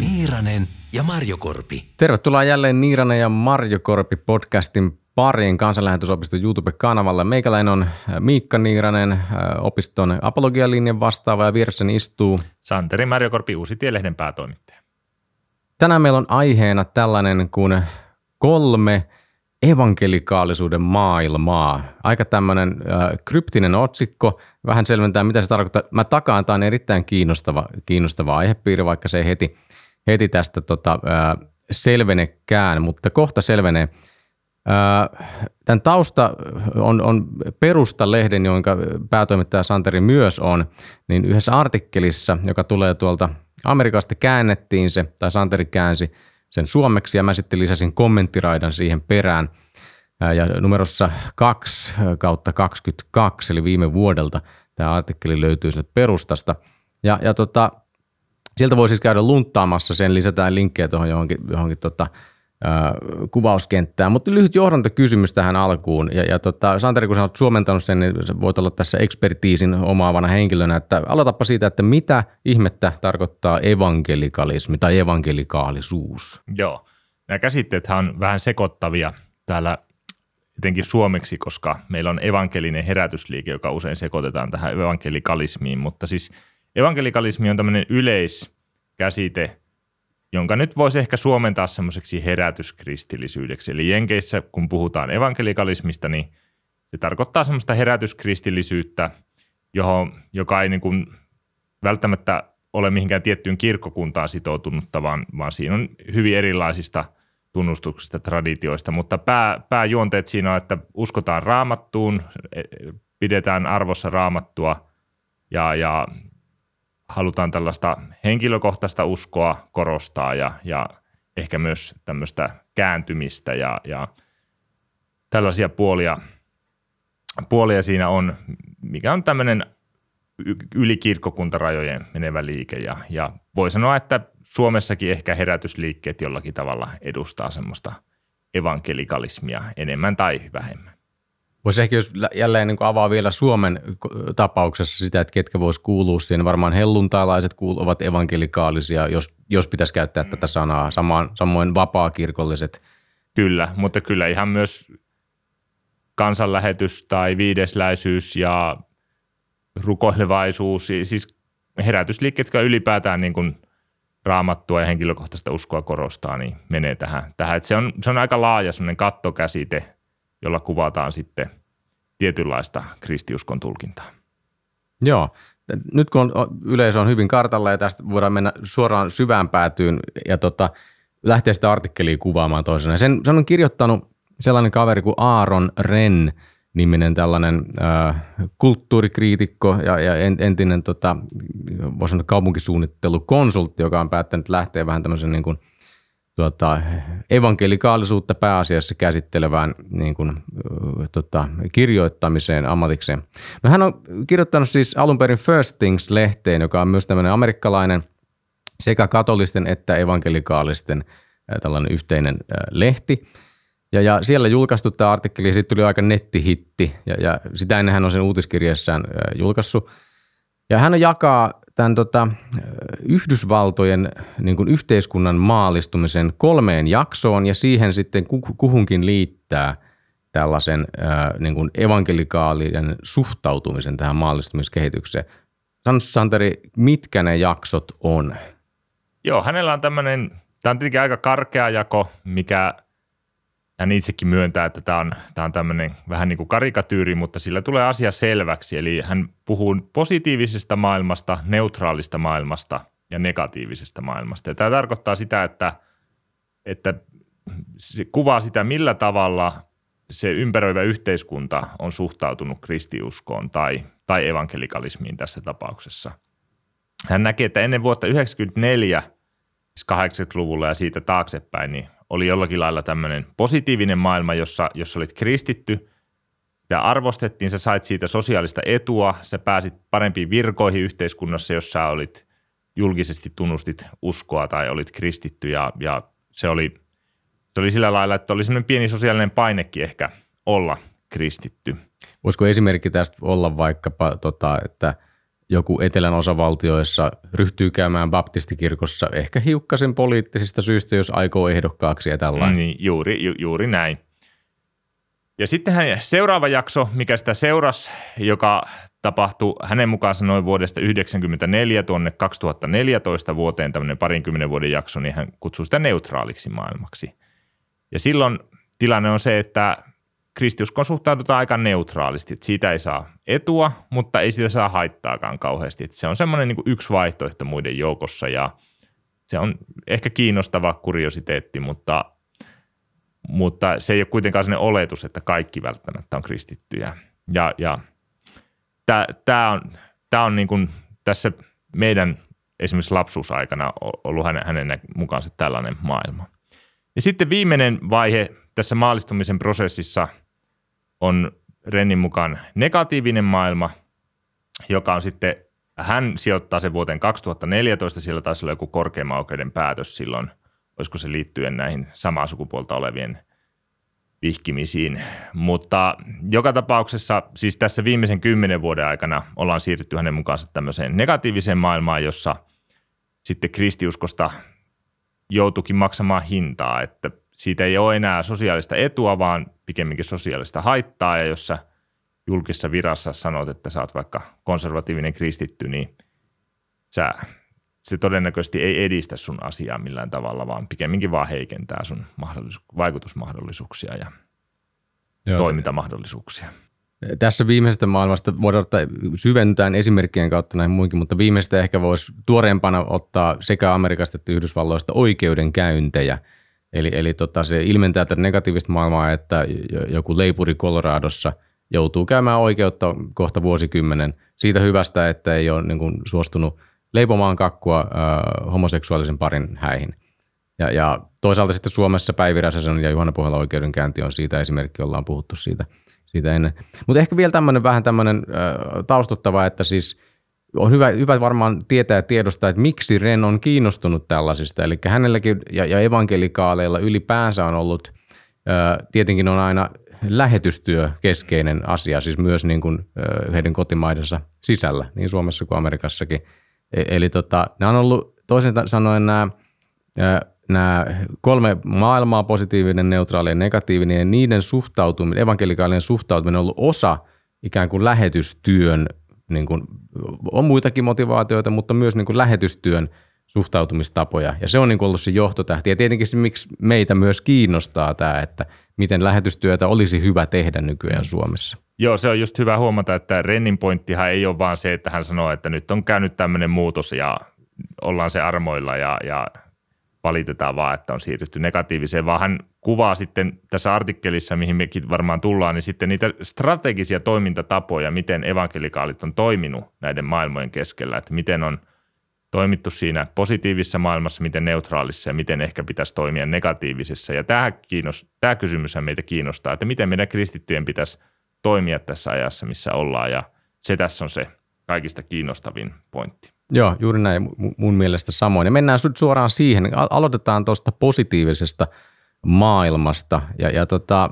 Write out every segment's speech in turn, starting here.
Niiranen ja Marjokorpi. Tervetuloa jälleen Niiranen ja Marjokorpi podcastin pariin kansanlähetysopiston YouTube-kanavalle. Meikäläinen on äh, Miikka Niiranen, äh, opiston apologialinjan vastaava ja vieressäni istuu. Santeri Marjokorpi, Uusi Tielehden päätoimittaja. Tänään meillä on aiheena tällainen kuin kolme evankelikaalisuuden maailmaa. Aika tämmöinen äh, kryptinen otsikko, vähän selventää mitä se tarkoittaa. Mä takaan, tämä on erittäin kiinnostava, kiinnostava aihepiiri, vaikka se ei heti, heti tästä tota, äh, selvenekään, mutta kohta selvenee. Tämän tausta on, on Perusta-lehden, jonka päätoimittaja Santeri myös on, niin yhdessä artikkelissa, joka tulee tuolta Amerikasta, käännettiin se, tai Santeri käänsi sen suomeksi, ja mä sitten lisäsin kommenttiraidan siihen perään. Ja numerossa 2 kautta 22, eli viime vuodelta, tämä artikkeli löytyy sieltä Perustasta. Ja, ja tota, sieltä voi siis käydä lunttaamassa, sen lisätään linkkejä tuohon johonkin, johonkin tota, kuvauskenttää. Mutta lyhyt johdantokysymys tähän alkuun. Ja, ja tota, Santeri, kun sä suomentanut sen, niin sä voit olla tässä ekspertiisin omaavana henkilönä. Että aloitapa siitä, että mitä ihmettä tarkoittaa evankelikalismi tai evankelikaalisuus? Joo. Nämä käsitteet on vähän sekoittavia täällä etenkin suomeksi, koska meillä on evankelinen herätysliike, joka usein sekoitetaan tähän evankelikalismiin. Mutta siis evankelikalismi on tämmöinen yleiskäsite – jonka nyt voisi ehkä suomentaa semmoiseksi herätyskristillisyydeksi. Eli Jenkeissä, kun puhutaan evankelikalismista, niin se tarkoittaa semmoista herätyskristillisyyttä, johon, joka ei niin kuin välttämättä ole mihinkään tiettyyn kirkkokuntaan sitoutunutta, vaan, vaan siinä on hyvin erilaisista tunnustuksista, traditioista, mutta pää, pääjuonteet siinä on, että uskotaan raamattuun, e, pidetään arvossa raamattua ja, ja halutaan tällaista henkilökohtaista uskoa korostaa ja, ja ehkä myös tämmöistä kääntymistä ja, ja tällaisia puolia, puolia siinä on, mikä on tämmöinen yli kirkkokuntarajojen menevä liike ja, ja voi sanoa, että Suomessakin ehkä herätysliikkeet jollakin tavalla edustaa semmoista evankelikalismia enemmän tai vähemmän. Voisi ehkä, jos jälleen niin avaa vielä Suomen tapauksessa sitä, että ketkä voisi kuulua siihen, varmaan helluntailaiset ovat evankelikaalisia, jos, jos pitäisi käyttää mm. tätä sanaa, samaan, samoin vapaakirkolliset. Kyllä, mutta kyllä ihan myös kansanlähetys tai viidesläisyys ja rukoilevaisuus, siis herätysliikkeet, jotka ylipäätään niin kuin raamattua ja henkilökohtaista uskoa korostaa, niin menee tähän. tähän. se, on, se on aika laaja semmoinen kattokäsite – jolla kuvataan sitten tietynlaista kristiuskon tulkintaa. Joo. Nyt kun yleisö on hyvin kartalla ja tästä voidaan mennä suoraan syvään päätyyn ja tota, lähteä sitä artikkelia kuvaamaan toisena. Sen, sen on kirjoittanut sellainen kaveri kuin Aaron Ren, niminen tällainen äh, kulttuurikriitikko ja, ja entinen tota, voisi sanoa kaupunkisuunnittelukonsultti, joka on päättänyt lähteä vähän tämmöisen niin kuin – tuota, evankelikaalisuutta pääasiassa käsittelevään niin kuin, tota, kirjoittamiseen ammatikseen. No hän on kirjoittanut siis alun perin First Things-lehteen, joka on myös tämmöinen amerikkalainen sekä katolisten että evankelikaalisten tällainen yhteinen lehti. Ja, ja siellä julkaistu tämä artikkeli, siitä tuli aika nettihitti, ja, ja sitä ennen hän on sen uutiskirjassaan julkaissut. Ja hän jakaa tämän tota, Yhdysvaltojen niin kuin yhteiskunnan maallistumisen kolmeen jaksoon ja siihen sitten kuhunkin liittää tällaisen niin kuin evankelikaalien suhtautumisen tähän maallistumiskehitykseen. Sano Santeri, mitkä ne jaksot on? Joo, hänellä on tämmöinen, tämä on tietenkin aika karkea jako, mikä hän itsekin myöntää, että tämä on, tämä on tämmöinen vähän niin kuin karikatyyri, mutta sillä tulee asia selväksi. Eli hän puhuu positiivisesta maailmasta, neutraalista maailmasta ja negatiivisesta maailmasta. Ja tämä tarkoittaa sitä, että, että se kuvaa sitä, millä tavalla se ympäröivä yhteiskunta on suhtautunut kristiuskoon tai, tai evankelikalismiin tässä tapauksessa. Hän näkee, että ennen vuotta 1994, 80-luvulla siis ja siitä taaksepäin, niin oli jollakin lailla tämmöinen positiivinen maailma, jossa, jossa olit kristitty, sitä arvostettiin, sä sait siitä sosiaalista etua, sä pääsit parempiin virkoihin yhteiskunnassa, jos sä olit julkisesti tunnustit uskoa tai olit kristitty ja, ja se, oli, se oli sillä lailla, että oli semmoinen pieni sosiaalinen painekin ehkä olla kristitty. Voisiko esimerkki tästä olla vaikkapa, tota, että joku etelän osavaltioissa ryhtyy käymään baptistikirkossa ehkä hiukkasen poliittisista syistä, jos aikoo ehdokkaaksi ja tällainen? Niin, juuri, ju, juuri näin. Ja sittenhän seuraava jakso, mikä sitä seurasi, joka tapahtui hänen mukaansa noin vuodesta 1994 tuonne 2014 vuoteen tämmöinen parinkymmenen vuoden jakso, niin hän kutsuu sitä neutraaliksi maailmaksi. Ja silloin tilanne on se, että kristiuskon suhtaudutaan aika neutraalisti, että siitä ei saa etua, mutta ei siitä saa haittaakaan kauheasti. Että se on semmoinen niin yksi vaihtoehto muiden joukossa ja se on ehkä kiinnostava kuriositeetti, mutta, mutta se ei ole kuitenkaan sellainen oletus, että kaikki välttämättä on kristittyjä. Ja, ja tämä on, tää on niin kuin tässä meidän esimerkiksi lapsuusaikana ollut hänen, hänen mukaansa tällainen maailma. Ja sitten viimeinen vaihe tässä maallistumisen prosessissa on Rennin mukaan negatiivinen maailma, joka on sitten, hän sijoittaa sen vuoteen 2014, sillä taisi olla joku korkeimman oikeuden päätös silloin, olisiko se liittyen näihin samaa sukupuolta olevien vihkimisiin. Mutta joka tapauksessa, siis tässä viimeisen kymmenen vuoden aikana ollaan siirrytty hänen mukaansa tämmöiseen negatiiviseen maailmaan, jossa sitten kristiuskosta joutuikin maksamaan hintaa, että siitä ei ole enää sosiaalista etua, vaan pikemminkin sosiaalista haittaa, ja jos sä julkisessa virassa sanot, että sä oot vaikka konservatiivinen kristitty, niin sä, se todennäköisesti ei edistä sun asiaa millään tavalla, vaan pikemminkin vaan heikentää sun mahdollisu- vaikutusmahdollisuuksia ja Joo, toimintamahdollisuuksia. Tässä viimeisestä maailmasta voidaan ottaa, syvennytään esimerkkien kautta näihin muinkin, mutta viimeistä ehkä voisi tuoreempana ottaa sekä Amerikasta että Yhdysvalloista oikeudenkäyntejä – Eli, eli tota, se ilmentää tätä negatiivista maailmaa, että joku leipuri Coloradossa joutuu käymään oikeutta kohta vuosikymmenen siitä hyvästä, että ei ole niin kuin, suostunut leipomaan kakkua äh, homoseksuaalisen parin häihin. Ja, ja toisaalta sitten Suomessa Päivi Räsäsen ja Juhana Pohjola oikeudenkäynti on siitä esimerkki, ollaan puhuttu siitä, siitä ennen. Mutta ehkä vielä tämmöinen vähän tämmöinen äh, taustuttava, että siis – on hyvä, hyvä varmaan tietää ja tiedostaa, että miksi Ren on kiinnostunut tällaisista. Eli hänelläkin ja, ja evankelikaaleilla ylipäänsä on ollut, ää, tietenkin on aina lähetystyö keskeinen asia, siis myös niin kuin, ää, heidän kotimaidensa sisällä, niin Suomessa kuin Amerikassakin. E, eli tota, nämä on ollut toisin sanoen nämä, ää, nämä kolme maailmaa, positiivinen, neutraali ja negatiivinen, ja niiden suhtautuminen, evankelikaalinen suhtautuminen on ollut osa ikään kuin lähetystyön niin kuin, on muitakin motivaatioita, mutta myös niin kuin lähetystyön suhtautumistapoja. Ja se on niin kuin ollut se johtotähti. Ja tietenkin se, miksi meitä myös kiinnostaa tämä, että miten lähetystyötä olisi hyvä tehdä nykyään Suomessa. Joo, se on just hyvä huomata, että Rennin pointtihan ei ole vaan se, että hän sanoo, että nyt on käynyt tämmöinen muutos ja ollaan se armoilla ja, ja valitetaan vaan, että on siirrytty negatiiviseen, vaan hän kuvaa sitten tässä artikkelissa, mihin mekin varmaan tullaan, niin sitten niitä strategisia toimintatapoja, miten evankelikaalit on toiminut näiden maailmojen keskellä, että miten on toimittu siinä positiivisessa maailmassa, miten neutraalissa ja miten ehkä pitäisi toimia negatiivisessa. Ja tämä, kiinnost, tämä kysymys meitä kiinnostaa, että miten meidän kristittyjen pitäisi toimia tässä ajassa, missä ollaan ja se tässä on se kaikista kiinnostavin pointti. Joo, juuri näin mun mielestä samoin. Ja mennään suoraan siihen. Aloitetaan tuosta positiivisesta maailmasta. Ja, ja tota,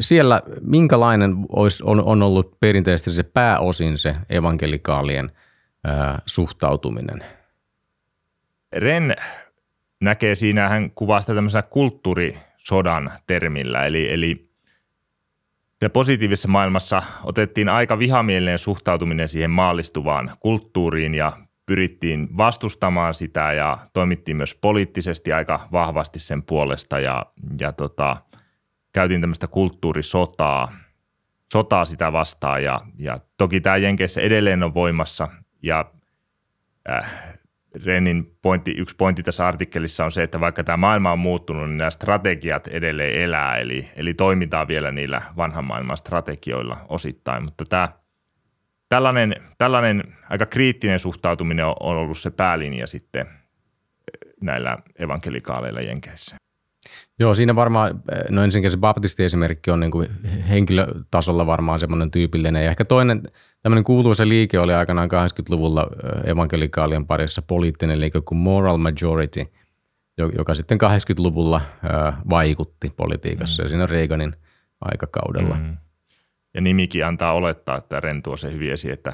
siellä minkälainen olisi, on, on ollut perinteisesti se pääosin se evankelikaalien ää, suhtautuminen? Ren näkee siinä, hän kuvaa sitä tämmöisenä kulttuurisodan termillä, eli, eli ja positiivisessa maailmassa otettiin aika vihamielinen suhtautuminen siihen maallistuvaan kulttuuriin ja pyrittiin vastustamaan sitä ja toimittiin myös poliittisesti aika vahvasti sen puolesta ja, ja tota, käytiin tämmöistä kulttuurisotaa sotaa sitä vastaan ja, ja toki tämä Jenkeissä edelleen on voimassa ja äh, Rennin pointti, yksi pointti tässä artikkelissa on se, että vaikka tämä maailma on muuttunut, niin nämä strategiat edelleen elää, eli, eli toimitaan vielä niillä vanhan maailman strategioilla osittain, mutta tämä tällainen, tällainen aika kriittinen suhtautuminen on ollut se päälinja sitten näillä evankelikaaleilla Jenkeissä. Joo, siinä varmaan, no ensinnäkin se baptisti-esimerkki on niin kuin henkilötasolla varmaan semmoinen tyypillinen. Ja ehkä toinen tämmöinen kuuluisa liike oli aikanaan 80-luvulla evankelikaalien parissa poliittinen liike kuin Moral Majority, joka sitten 80-luvulla vaikutti politiikassa mm. ja siinä Reaganin aikakaudella. Mm. Ja nimikin antaa olettaa, että Ren tuo se hyvin esiin, että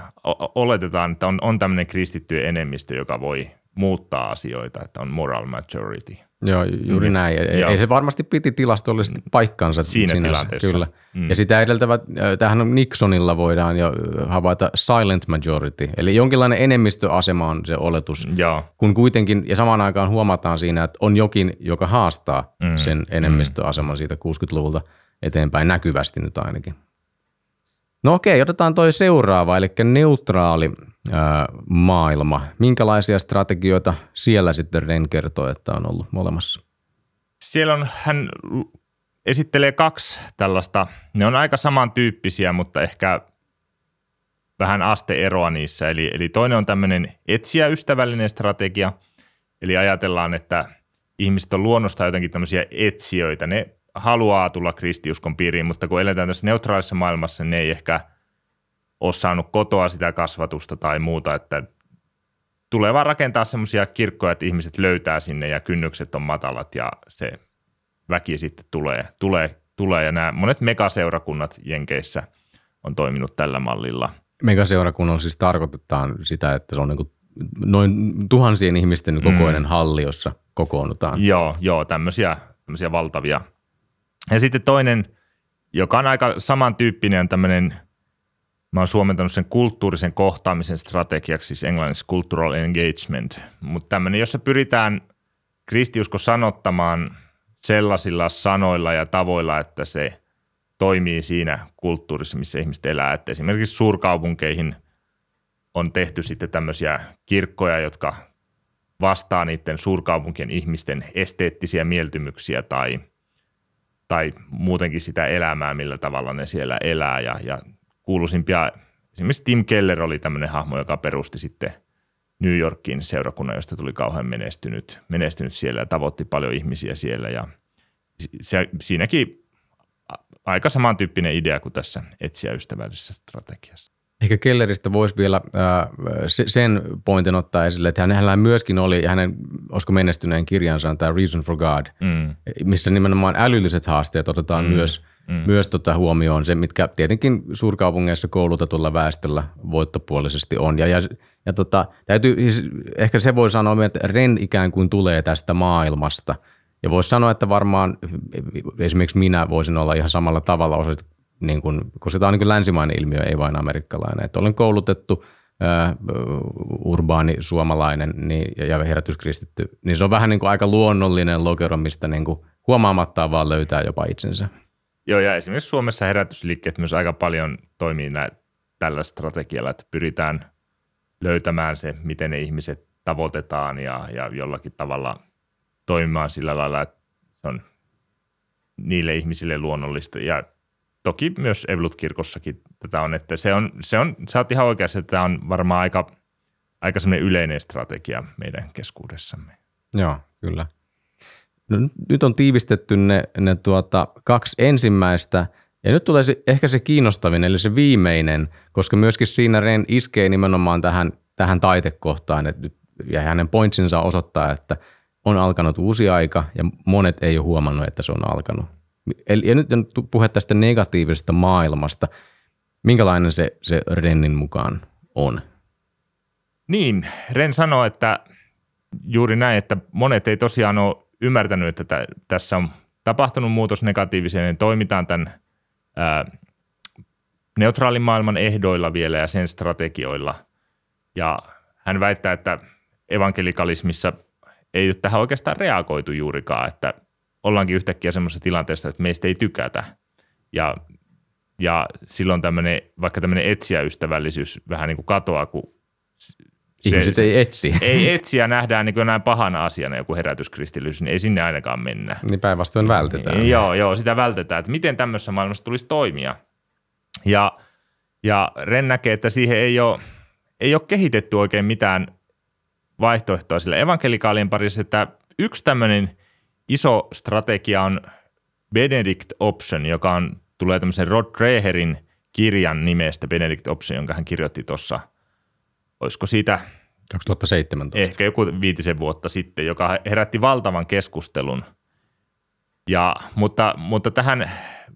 oletetaan, että on, on tämmöinen kristittyjen enemmistö, joka voi muuttaa asioita, että on moral majority. Joo, juuri mm. näin. Ei, ei se varmasti piti tilastollisesti paikkansa. Siinä sinänsä, tilanteessa. Kyllä. Mm. Ja sitä edeltävät, tähän on Nixonilla voidaan jo havaita silent majority, eli jonkinlainen enemmistöasema on se oletus, Joo. kun kuitenkin, ja samaan aikaan huomataan siinä, että on jokin, joka haastaa mm. sen enemmistöaseman siitä 60-luvulta eteenpäin näkyvästi nyt ainakin. No okei, otetaan toi seuraava, eli neutraali ää, maailma. Minkälaisia strategioita siellä sitten Ren kertoo, että on ollut olemassa? Siellä on, hän esittelee kaksi tällaista, ne on aika samantyyppisiä, mutta ehkä vähän asteeroa niissä. Eli, eli toinen on tämmöinen etsiä-ystävällinen strategia, eli ajatellaan, että ihmiset on luonnosta jotenkin tämmöisiä etsijöitä. Ne haluaa tulla kristiuskon piiriin, mutta kun eletään tässä neutraalissa maailmassa, niin ne ei ehkä ole saanut kotoa sitä kasvatusta tai muuta, että tulee vaan rakentaa semmoisia kirkkoja, että ihmiset löytää sinne ja kynnykset on matalat ja se väki sitten tulee, tulee, tulee ja nämä monet megaseurakunnat Jenkeissä on toiminut tällä mallilla. Megaseurakunnan siis tarkoitetaan sitä, että se on niin noin tuhansien ihmisten kokoinen mm. halli, jossa kokoonnutaan. Joo, joo tämmöisiä, tämmöisiä valtavia – ja sitten toinen, joka on aika samantyyppinen, on tämmöinen, mä oon suomentanut sen kulttuurisen kohtaamisen strategiaksi, siis englanniksi cultural engagement, mutta tämmöinen, jossa pyritään kristiusko sanottamaan sellaisilla sanoilla ja tavoilla, että se toimii siinä kulttuurissa, missä ihmiset elää. Että esimerkiksi suurkaupunkeihin on tehty sitten tämmöisiä kirkkoja, jotka vastaa niiden suurkaupunkien ihmisten esteettisiä mieltymyksiä tai – tai muutenkin sitä elämää, millä tavalla ne siellä elää. Ja, ja kuuluisimpia, esimerkiksi Tim Keller oli tämmöinen hahmo, joka perusti sitten New Yorkin seurakunnan, josta tuli kauhean menestynyt, menestynyt siellä ja tavoitti paljon ihmisiä siellä. Ja se, siinäkin aika samantyyppinen idea kuin tässä etsiä ystävällisessä strategiassa. Ehkä Kelleristä voisi vielä äh, sen pointin ottaa esille, että hänellä myöskin oli, hänen, olisiko menestyneen kirjansa tämä Reason for God, mm. missä nimenomaan älylliset haasteet otetaan mm. myös, mm. myös tota huomioon, se mitkä tietenkin suurkaupungeissa koulutetulla väestöllä voittopuolisesti on. Ja, ja, ja tota, täytyy, siis ehkä se voi sanoa, että Ren ikään kuin tulee tästä maailmasta. Ja voisi sanoa, että varmaan esimerkiksi minä voisin olla ihan samalla tavalla niin kuin, koska tämä on niin länsimainen ilmiö, ei vain amerikkalainen. Että olen koulutettu ää, urbaani suomalainen niin, ja herätyskristitty, niin se on vähän niin kuin aika luonnollinen lokero, mistä niin kuin huomaamattaan vaan löytää jopa itsensä. Joo, ja esimerkiksi Suomessa herätysliikkeet myös aika paljon toimii nä- tällä strategialla, että pyritään löytämään se, miten ne ihmiset tavoitetaan ja, ja jollakin tavalla toimimaan sillä lailla, että se on niille ihmisille luonnollista. Ja toki myös Evolut-kirkossakin tätä on, että se on, se on, sä oot ihan oikeassa, että tämä on varmaan aika, aika semmoinen yleinen strategia meidän keskuudessamme. Joo, kyllä. No, nyt on tiivistetty ne, ne tuota, kaksi ensimmäistä, ja nyt tulee se, ehkä se kiinnostavin, eli se viimeinen, koska myöskin siinä Ren iskee nimenomaan tähän, tähän taitekohtaan, että, ja hänen pointsinsa osoittaa, että on alkanut uusi aika, ja monet ei ole huomannut, että se on alkanut. Eli, ja nyt puhe tästä negatiivisesta maailmasta. Minkälainen se, se Rennin mukaan on? Niin, Ren sanoi, että juuri näin, että monet ei tosiaan ole ymmärtänyt, että tässä on tapahtunut muutos negatiiviseen, niin toimitaan tämän ää, neutraalin maailman ehdoilla vielä ja sen strategioilla. Ja hän väittää, että evankelikalismissa ei ole tähän oikeastaan reagoitu juurikaan, että ollaankin yhtäkkiä semmoisessa tilanteessa, että meistä ei tykätä. Ja, ja silloin tämmöinen, vaikka tämmöinen etsijäystävällisyys vähän niin kuin katoaa, kun se, Ihmiset ei etsi. Ei etsiä nähdään niin näin pahana asiana joku herätyskristillisyys, niin ei sinne ainakaan mennä. Niin päinvastoin vältetään. Niin, joo, joo, sitä vältetään, että miten tämmöisessä maailmassa tulisi toimia. Ja, ja Ren näkee, että siihen ei ole, ei ole kehitetty oikein mitään vaihtoehtoa sille evankelikaalien parissa, että yksi tämmöinen – iso strategia on Benedict Option, joka on, tulee tämmöisen Rod Dreherin kirjan nimestä Benedict Option, jonka hän kirjoitti tuossa, olisiko siitä 2017. Ehkä joku viitisen vuotta sitten, joka herätti valtavan keskustelun. Ja, mutta, mutta tähän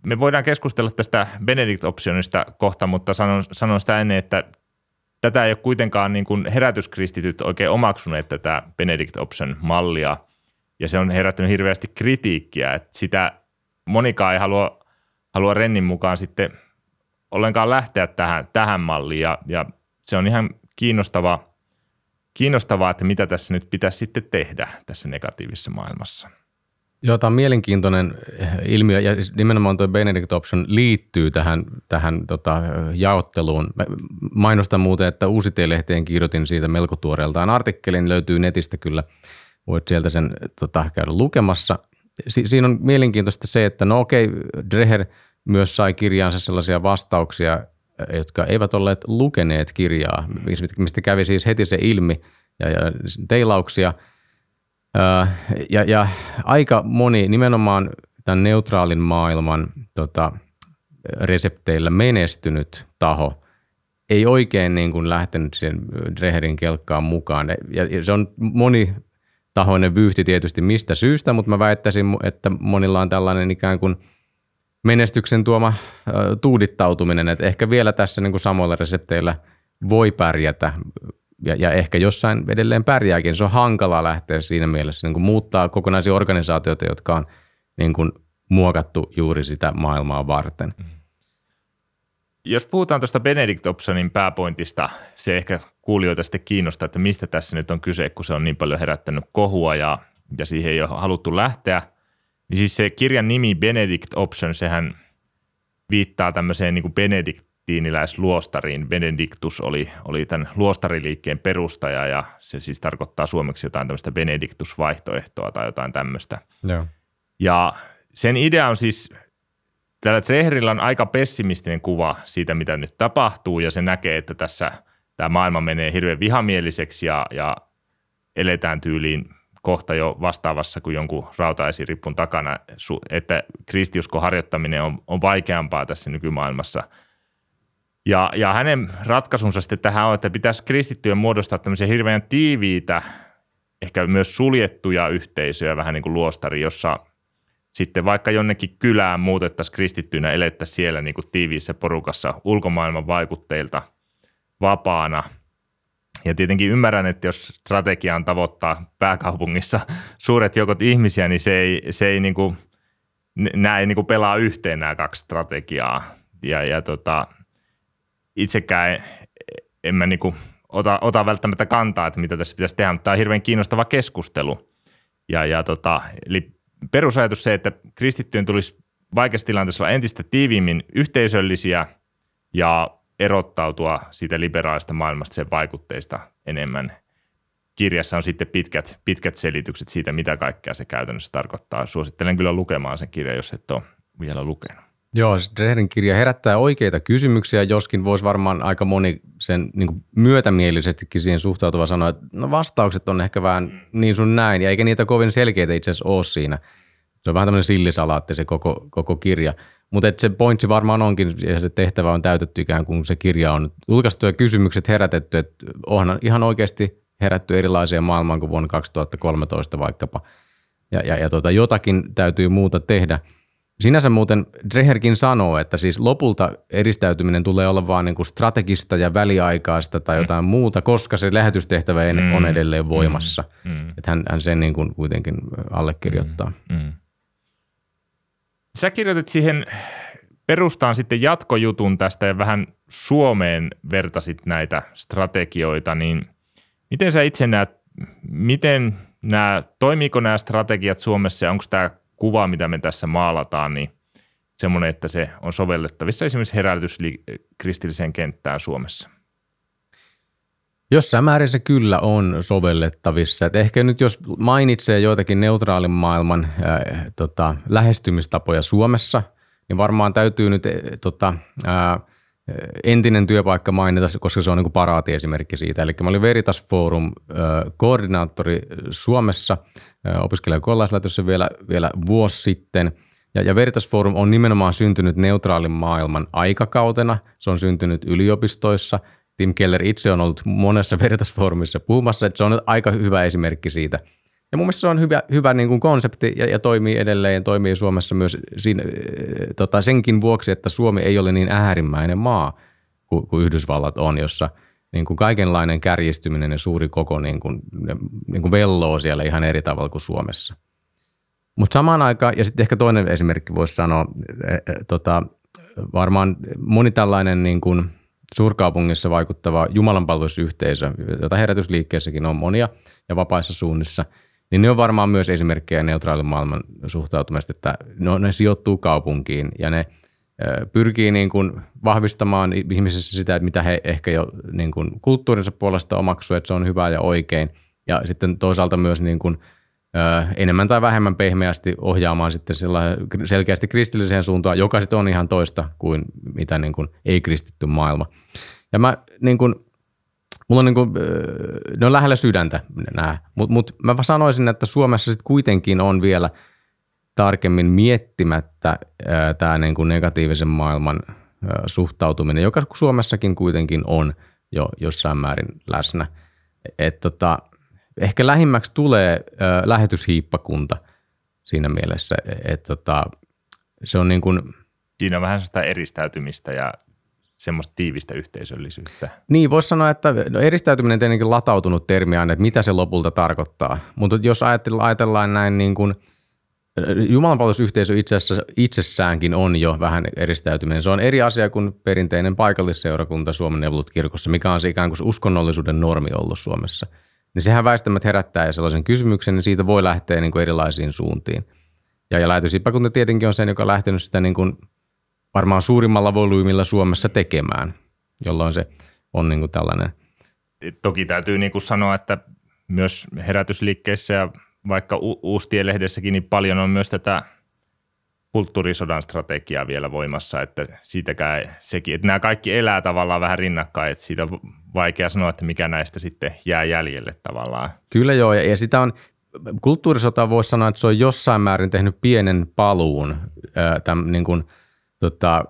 me voidaan keskustella tästä Benedict Optionista kohta, mutta sanon, sanon sitä ennen, että tätä ei ole kuitenkaan niin kuin herätyskristityt oikein omaksuneet tätä Benedict Option-mallia, ja se on herättänyt hirveästi kritiikkiä, että sitä monikaan ei halua, halua Rennin mukaan sitten ollenkaan lähteä tähän, tähän malliin, ja, ja se on ihan kiinnostava, kiinnostavaa, että mitä tässä nyt pitäisi sitten tehdä tässä negatiivisessa maailmassa. Joo, tämä on mielenkiintoinen ilmiö ja nimenomaan tuo Benedict Option liittyy tähän, tähän tota, jaotteluun. Mä mainostan muuten, että uusi lehteen kirjoitin siitä melko tuoreeltaan artikkelin, löytyy netistä kyllä, voit sieltä sen tota, käydä lukemassa. Si- siinä on mielenkiintoista se, että no okei, Dreher myös sai kirjaansa sellaisia vastauksia, jotka eivät olleet lukeneet kirjaa, mistä kävi siis heti se ilmi ja, ja teilauksia – ja, ja aika moni nimenomaan tämän neutraalin maailman tota, resepteillä menestynyt taho ei oikein niin kuin lähtenyt sen Dreherin kelkkaan mukaan. Ja, ja se on moni tahoinen vyyhti tietysti mistä syystä, mutta mä väittäisin, että monilla on tällainen ikään kuin menestyksen tuoma tuudittautuminen, että ehkä vielä tässä niin kuin samoilla resepteillä voi pärjätä ja, ja ehkä jossain edelleen pärjääkin. Se on hankala lähteä siinä mielessä niin kuin muuttaa kokonaisia organisaatioita, jotka on niin kuin muokattu juuri sitä maailmaa varten. Mm-hmm. Jos puhutaan tuosta Benedict Opsonin pääpointista, se ehkä kuulijoita sitten kiinnostaa, että mistä tässä nyt on kyse, kun se on niin paljon herättänyt kohua ja, ja siihen ei ole haluttu lähteä. Niin siis se kirjan nimi Benedict Option, sehän viittaa tämmöiseen niin kuin benediktiiniläisluostariin. Benediktus oli, oli tämän luostariliikkeen perustaja ja se siis tarkoittaa suomeksi jotain tämmöistä benediktusvaihtoehtoa tai jotain tämmöistä. Joo. Ja sen idea on siis, tällä Treherillä on aika pessimistinen kuva siitä, mitä nyt tapahtuu ja se näkee, että tässä tämä maailma menee hirveän vihamieliseksi ja, ja eletään tyyliin kohta jo vastaavassa kuin jonkun rautaesirippun takana, että kristiuskon harjoittaminen on, on vaikeampaa tässä nykymaailmassa – ja, ja hänen ratkaisunsa sitten tähän on, että pitäisi kristittyjen muodostaa tämmöisiä hirveän tiiviitä, ehkä myös suljettuja yhteisöjä, vähän niin kuin luostari, jossa sitten vaikka jonnekin kylään muutettaisiin kristittyinä, elettäisiin siellä niin kuin tiiviissä porukassa ulkomaailman vaikutteilta vapaana. Ja tietenkin ymmärrän, että jos strategiaan tavoittaa pääkaupungissa suuret joukot ihmisiä, niin se ei, se ei niin kuin, nämä ei niin kuin pelaa yhteen nämä kaksi strategiaa. Ja, ja tota, itsekään en mä niinku ota, ota välttämättä kantaa, että mitä tässä pitäisi tehdä, mutta tämä on hirveän kiinnostava keskustelu. Ja, ja tota, eli perusajatus se, että kristittyjen tulisi vaikeassa tilanteessa olla entistä tiiviimmin yhteisöllisiä ja erottautua siitä liberaalista maailmasta sen vaikutteista enemmän. Kirjassa on sitten pitkät, pitkät selitykset siitä, mitä kaikkea se käytännössä tarkoittaa. Suosittelen kyllä lukemaan sen kirjan, jos et ole vielä lukenut. Joo, Dreherin kirja herättää oikeita kysymyksiä, joskin voisi varmaan aika moni sen niin kuin myötämielisestikin siihen suhtautuva sanoa, että no vastaukset on ehkä vähän niin sun näin, ja eikä niitä kovin selkeitä itse asiassa ole siinä. Se on vähän tämmöinen sillisalaatti se koko, koko kirja. Mutta se pointsi varmaan onkin, ja se tehtävä on täytetty ikään kuin se kirja on julkaistu ja kysymykset herätetty, että onhan ihan oikeasti herätty erilaisia maailmaan kuin vuonna 2013 vaikkapa. Ja, ja, ja tota, jotakin täytyy muuta tehdä – Sinänsä muuten Dreherkin sanoo, että siis lopulta edistäytyminen tulee olla vain niin kuin strategista ja väliaikaista tai jotain mm. muuta, koska se lähetystehtävä mm. on edelleen voimassa. Mm. Mm. Että hän, hän sen niin kuin kuitenkin allekirjoittaa. Mm. Mm. Sä kirjoitit siihen perustaan sitten jatkojutun tästä ja vähän Suomeen vertasit näitä strategioita, niin miten sä itse näet, miten nämä, toimiiko nämä strategiat Suomessa ja onko tämä kuva, mitä me tässä maalataan, niin semmoinen, että se on sovellettavissa esimerkiksi kristilliseen kenttään Suomessa. Jossain määrin se kyllä on sovellettavissa. Et ehkä nyt jos mainitsee joitakin neutraalin maailman ää, tota, lähestymistapoja Suomessa, niin varmaan täytyy nyt ää, tota, ää, entinen työpaikka mainita, koska se on niin paraati esimerkki siitä. Eli mä olin Veritas Forum koordinaattori Suomessa, opiskelijakollaislaitossa vielä, vielä vuosi sitten. Ja, ja Veritas Forum on nimenomaan syntynyt neutraalin maailman aikakautena. Se on syntynyt yliopistoissa. Tim Keller itse on ollut monessa Veritas Forumissa puhumassa, että se on aika hyvä esimerkki siitä, Ja mun mielestä se on hyvä, hyvä niin kuin konsepti ja, ja toimii edelleen toimii Suomessa myös siinä, tota, senkin vuoksi, että Suomi ei ole niin äärimmäinen maa kuin, kuin Yhdysvallat on, jossa niin kuin kaikenlainen kärjistyminen ja suuri koko niin kuin, niin kuin velloo siellä ihan eri tavalla kuin Suomessa. Mutta samaan aikaan, ja sitten ehkä toinen esimerkki voisi sanoa, e, e, tota, varmaan moni tällainen niin kuin suurkaupungissa vaikuttava jumalanpalvelusyhteisö, jota herätysliikkeessäkin on monia ja vapaissa suunnissa, niin ne on varmaan myös esimerkkejä neutraalin maailman suhtautumista, että no, ne sijoittuu kaupunkiin ja ne pyrkii niin kuin vahvistamaan ihmisissä sitä, että mitä he ehkä jo niin kuin kulttuurinsa puolesta omaksuu, että se on hyvä ja oikein. Ja sitten toisaalta myös niin kuin – enemmän tai vähemmän pehmeästi ohjaamaan sitten selkeästi kristilliseen suuntaan, joka sitten on ihan toista kuin mitä niin kuin ei-kristitty maailma. Ja mä niin kuin, mulla on niin kuin, ne on lähellä sydäntä nämä, mutta mut mä sanoisin, että Suomessa sitten kuitenkin on vielä tarkemmin miettimättä tämä niin kuin negatiivisen maailman suhtautuminen, joka Suomessakin kuitenkin on jo jossain määrin läsnä. Et tota, ehkä lähimmäksi tulee ö, lähetyshiippakunta siinä mielessä, että tota, se on niin kuin – Siinä on vähän sitä eristäytymistä ja semmoista tiivistä yhteisöllisyyttä. Niin, voisi sanoa, että no eristäytyminen tietenkin latautunut termi aina, että mitä se lopulta tarkoittaa. Mutta jos ajatellaan näin niin kuin, Jumalanpalvelusyhteisö itsessäänkin on jo vähän eristäytyminen. Se on eri asia kuin perinteinen paikallisseurakunta Suomen neuvolut kirkossa, mikä on se ikään kuin uskonnollisuuden normi ollut Suomessa – niin sehän väistämättä herättää sellaisen kysymyksen, niin siitä voi lähteä niin kuin erilaisiin suuntiin. Ja, ja lähetysipäkunta tietenkin on sen, joka on lähtenyt sitä niin kuin varmaan suurimmalla volyymilla Suomessa tekemään, jolloin se on niin kuin tällainen. Toki täytyy niin kuin sanoa, että myös herätysliikkeessä ja vaikka U- Uustien-lehdessäkin niin paljon on myös tätä kulttuurisodan strategiaa vielä voimassa, että siitäkään sekin, että nämä kaikki elää tavallaan vähän rinnakkain, että siitä vaikea sanoa, että mikä näistä sitten jää jäljelle tavallaan. Kyllä joo, ja sitä on, kulttuurisota voisi sanoa, että se on jossain määrin tehnyt pienen paluun tämän, niin kuin, tota,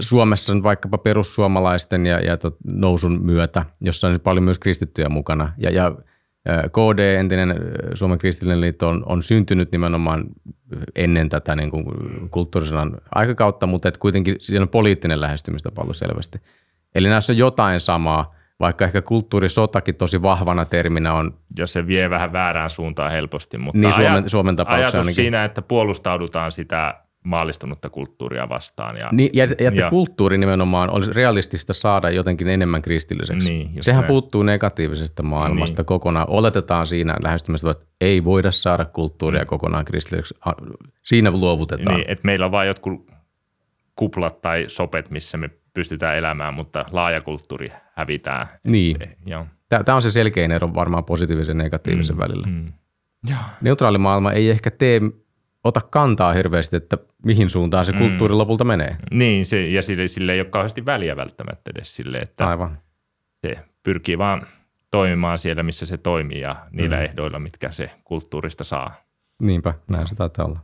Suomessa on vaikkapa perussuomalaisten ja, ja tot, nousun myötä, jossa on paljon myös kristittyjä mukana. Ja, ja KD, entinen Suomen kristillinen liitto, on, on syntynyt nimenomaan ennen tätä niin kuin kulttuurisodan aikakautta, mutta et kuitenkin siinä on poliittinen lähestymistapa ollut selvästi. Eli näissä on jotain samaa, vaikka ehkä kulttuurisotakin tosi vahvana terminä on. Jos se vie vähän väärään suuntaan helposti, mutta niin Suomen, Suomen tapauksessa ajatus siinä, että puolustaudutaan sitä maallistunutta kulttuuria vastaan. Ja, niin, ja, ja että ja, kulttuuri nimenomaan olisi realistista saada jotenkin enemmän kristilliseksi. Niin, Sehän näin. puuttuu negatiivisesta maailmasta niin. kokonaan. Oletetaan siinä lähestymistä, että ei voida saada kulttuuria mm. kokonaan kristilliseksi. Siinä luovutetaan. Niin, että meillä on vain jotkut kuplat tai sopet, missä me pystytään elämään, mutta laaja kulttuuri hävitään. Niin. Joo. Tämä on se selkein ero varmaan positiivisen ja negatiivisen mm, välillä. Mm. Neutraali maailma ei ehkä tee, ota kantaa hirveästi, että mihin suuntaan se mm. kulttuuri lopulta menee. Niin, se, ja sille, sille ei ole kauheasti väliä välttämättä edes sille, että Aivan. se pyrkii vaan toimimaan siellä, missä se toimii ja niillä mm. ehdoilla, mitkä se kulttuurista saa. Niinpä, näin se taitaa olla.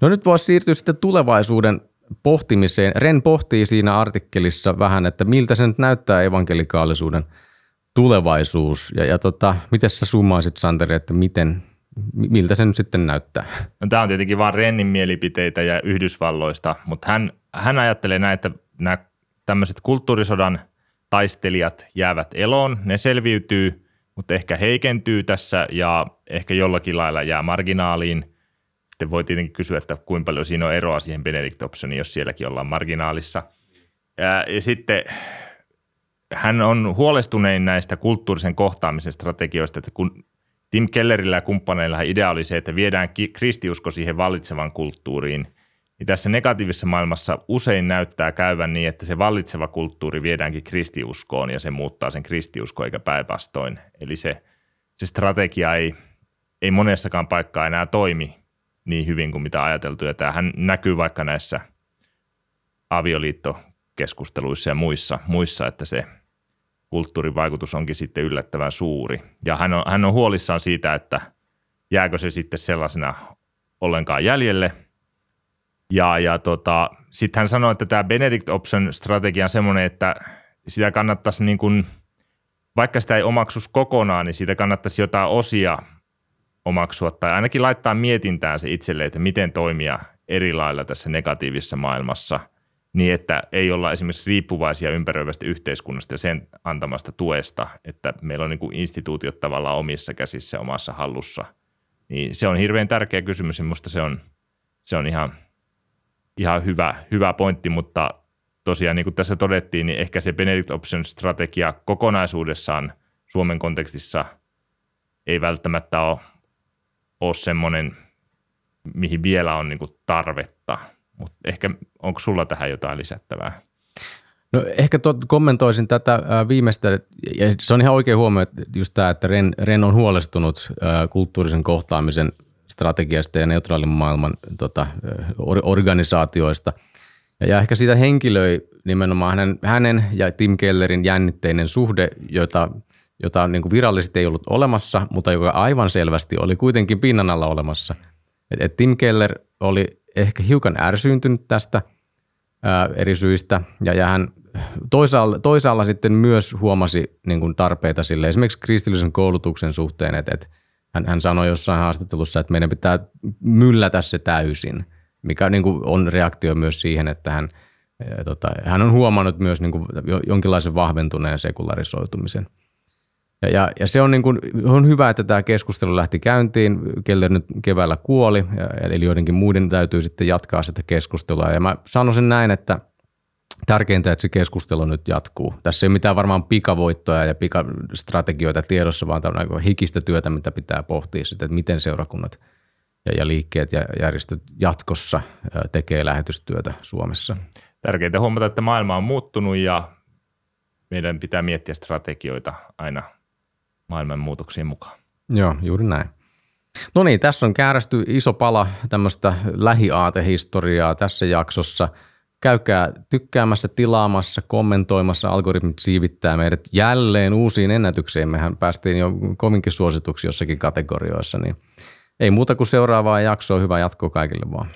No nyt voisi siirtyä sitten tulevaisuuden pohtimiseen. Ren pohtii siinä artikkelissa vähän, että miltä se nyt näyttää evankelikaalisuuden tulevaisuus. Ja, ja tota, miten sä summaisit, Santeri, että miten, miltä se nyt sitten näyttää? No, tämä on tietenkin vain Rennin mielipiteitä ja Yhdysvalloista, mutta hän, hän ajattelee näin, että nämä tämmöiset kulttuurisodan taistelijat jäävät eloon, ne selviytyy, mutta ehkä heikentyy tässä ja ehkä jollakin lailla jää marginaaliin – sitten voi tietenkin kysyä, että kuinka paljon siinä on eroa siihen Benedict Optioniin, jos sielläkin ollaan marginaalissa. Ja, ja sitten hän on huolestunein näistä kulttuurisen kohtaamisen strategioista, että kun Tim Kellerillä ja kumppaneilla idea oli se, että viedään kristiusko siihen vallitsevan kulttuuriin, niin tässä negatiivisessa maailmassa usein näyttää käyvän niin, että se vallitseva kulttuuri viedäänkin kristiuskoon ja se muuttaa sen kristiusko eikä päinvastoin. Eli se, se strategia ei, ei monessakaan paikkaa enää toimi niin hyvin kuin mitä ajateltu. Ja tämähän näkyy vaikka näissä avioliittokeskusteluissa ja muissa, muissa että se kulttuurivaikutus onkin sitten yllättävän suuri. Ja hän on, hän on huolissaan siitä, että jääkö se sitten sellaisena ollenkaan jäljelle. Ja, ja tota, sitten hän sanoi, että tämä Benedict Option strategia on semmoinen, että sitä kannattaisi niin kuin vaikka sitä ei omaksus kokonaan, niin siitä kannattaisi jotain osia omaksua tai ainakin laittaa mietintään se itselle, että miten toimia eri lailla tässä negatiivisessa maailmassa niin, että ei olla esimerkiksi riippuvaisia ympäröivästä yhteiskunnasta ja sen antamasta tuesta, että meillä on niin kuin instituutiot tavallaan omissa käsissä omassa hallussa. Niin se on hirveän tärkeä kysymys ja minusta se on, se on ihan, ihan hyvä, hyvä pointti, mutta tosiaan niin kuin tässä todettiin, niin ehkä se Benedict Option strategia kokonaisuudessaan Suomen kontekstissa ei välttämättä ole, ole semmoinen, mihin vielä on niin kuin tarvetta, mutta ehkä onko sulla tähän jotain lisättävää? No ehkä tot, kommentoisin tätä ää, viimeistä, ja se on ihan oikein huomio, just tämä, että Ren, Ren on huolestunut ää, kulttuurisen kohtaamisen strategiasta ja neutraalin maailman tota, or, organisaatioista – ja, ehkä siitä henkilöi nimenomaan hänen, hänen ja Tim Kellerin jännitteinen suhde, jota, jota niin virallisesti ei ollut olemassa, mutta joka aivan selvästi oli kuitenkin pinnan alla olemassa. Et, et Tim Keller oli ehkä hiukan ärsyyntynyt tästä ää, eri syistä, ja, ja hän toisaalla, toisaalla sitten myös huomasi niin kuin tarpeita sille esimerkiksi kristillisen koulutuksen suhteen, että, että hän, hän sanoi jossain haastattelussa, että meidän pitää myllätä se täysin – mikä niin kuin on reaktio myös siihen, että hän, tota, hän on huomannut myös niin kuin jonkinlaisen vahventuneen sekularisoitumisen. Ja, ja, ja se on, niin kuin, on hyvä, että tämä keskustelu lähti käyntiin. Keller nyt keväällä kuoli, eli joidenkin muiden täytyy sitten jatkaa sitä keskustelua. Ja mä sanoisin näin, että tärkeintä, että se keskustelu nyt jatkuu. Tässä ei ole mitään varmaan pikavoittoja ja pikastrategioita tiedossa, vaan tämä on hikistä työtä, mitä pitää pohtia sitten, että miten seurakunnat – ja, ja liikkeet ja järjestöt jatkossa tekee lähetystyötä Suomessa. Tärkeintä huomata, että maailma on muuttunut ja meidän pitää miettiä strategioita aina maailman muutoksiin mukaan. Joo, juuri näin. No niin, tässä on käärästy iso pala tämmöistä lähiaatehistoriaa tässä jaksossa. Käykää tykkäämässä, tilaamassa, kommentoimassa. Algoritmit siivittää meidät jälleen uusiin ennätyksiin. Mehän päästiin jo kovinkin suosituksi jossakin kategorioissa, niin – ei muuta kuin seuraavaa jaksoa. Hyvää jatkoa kaikille vaan.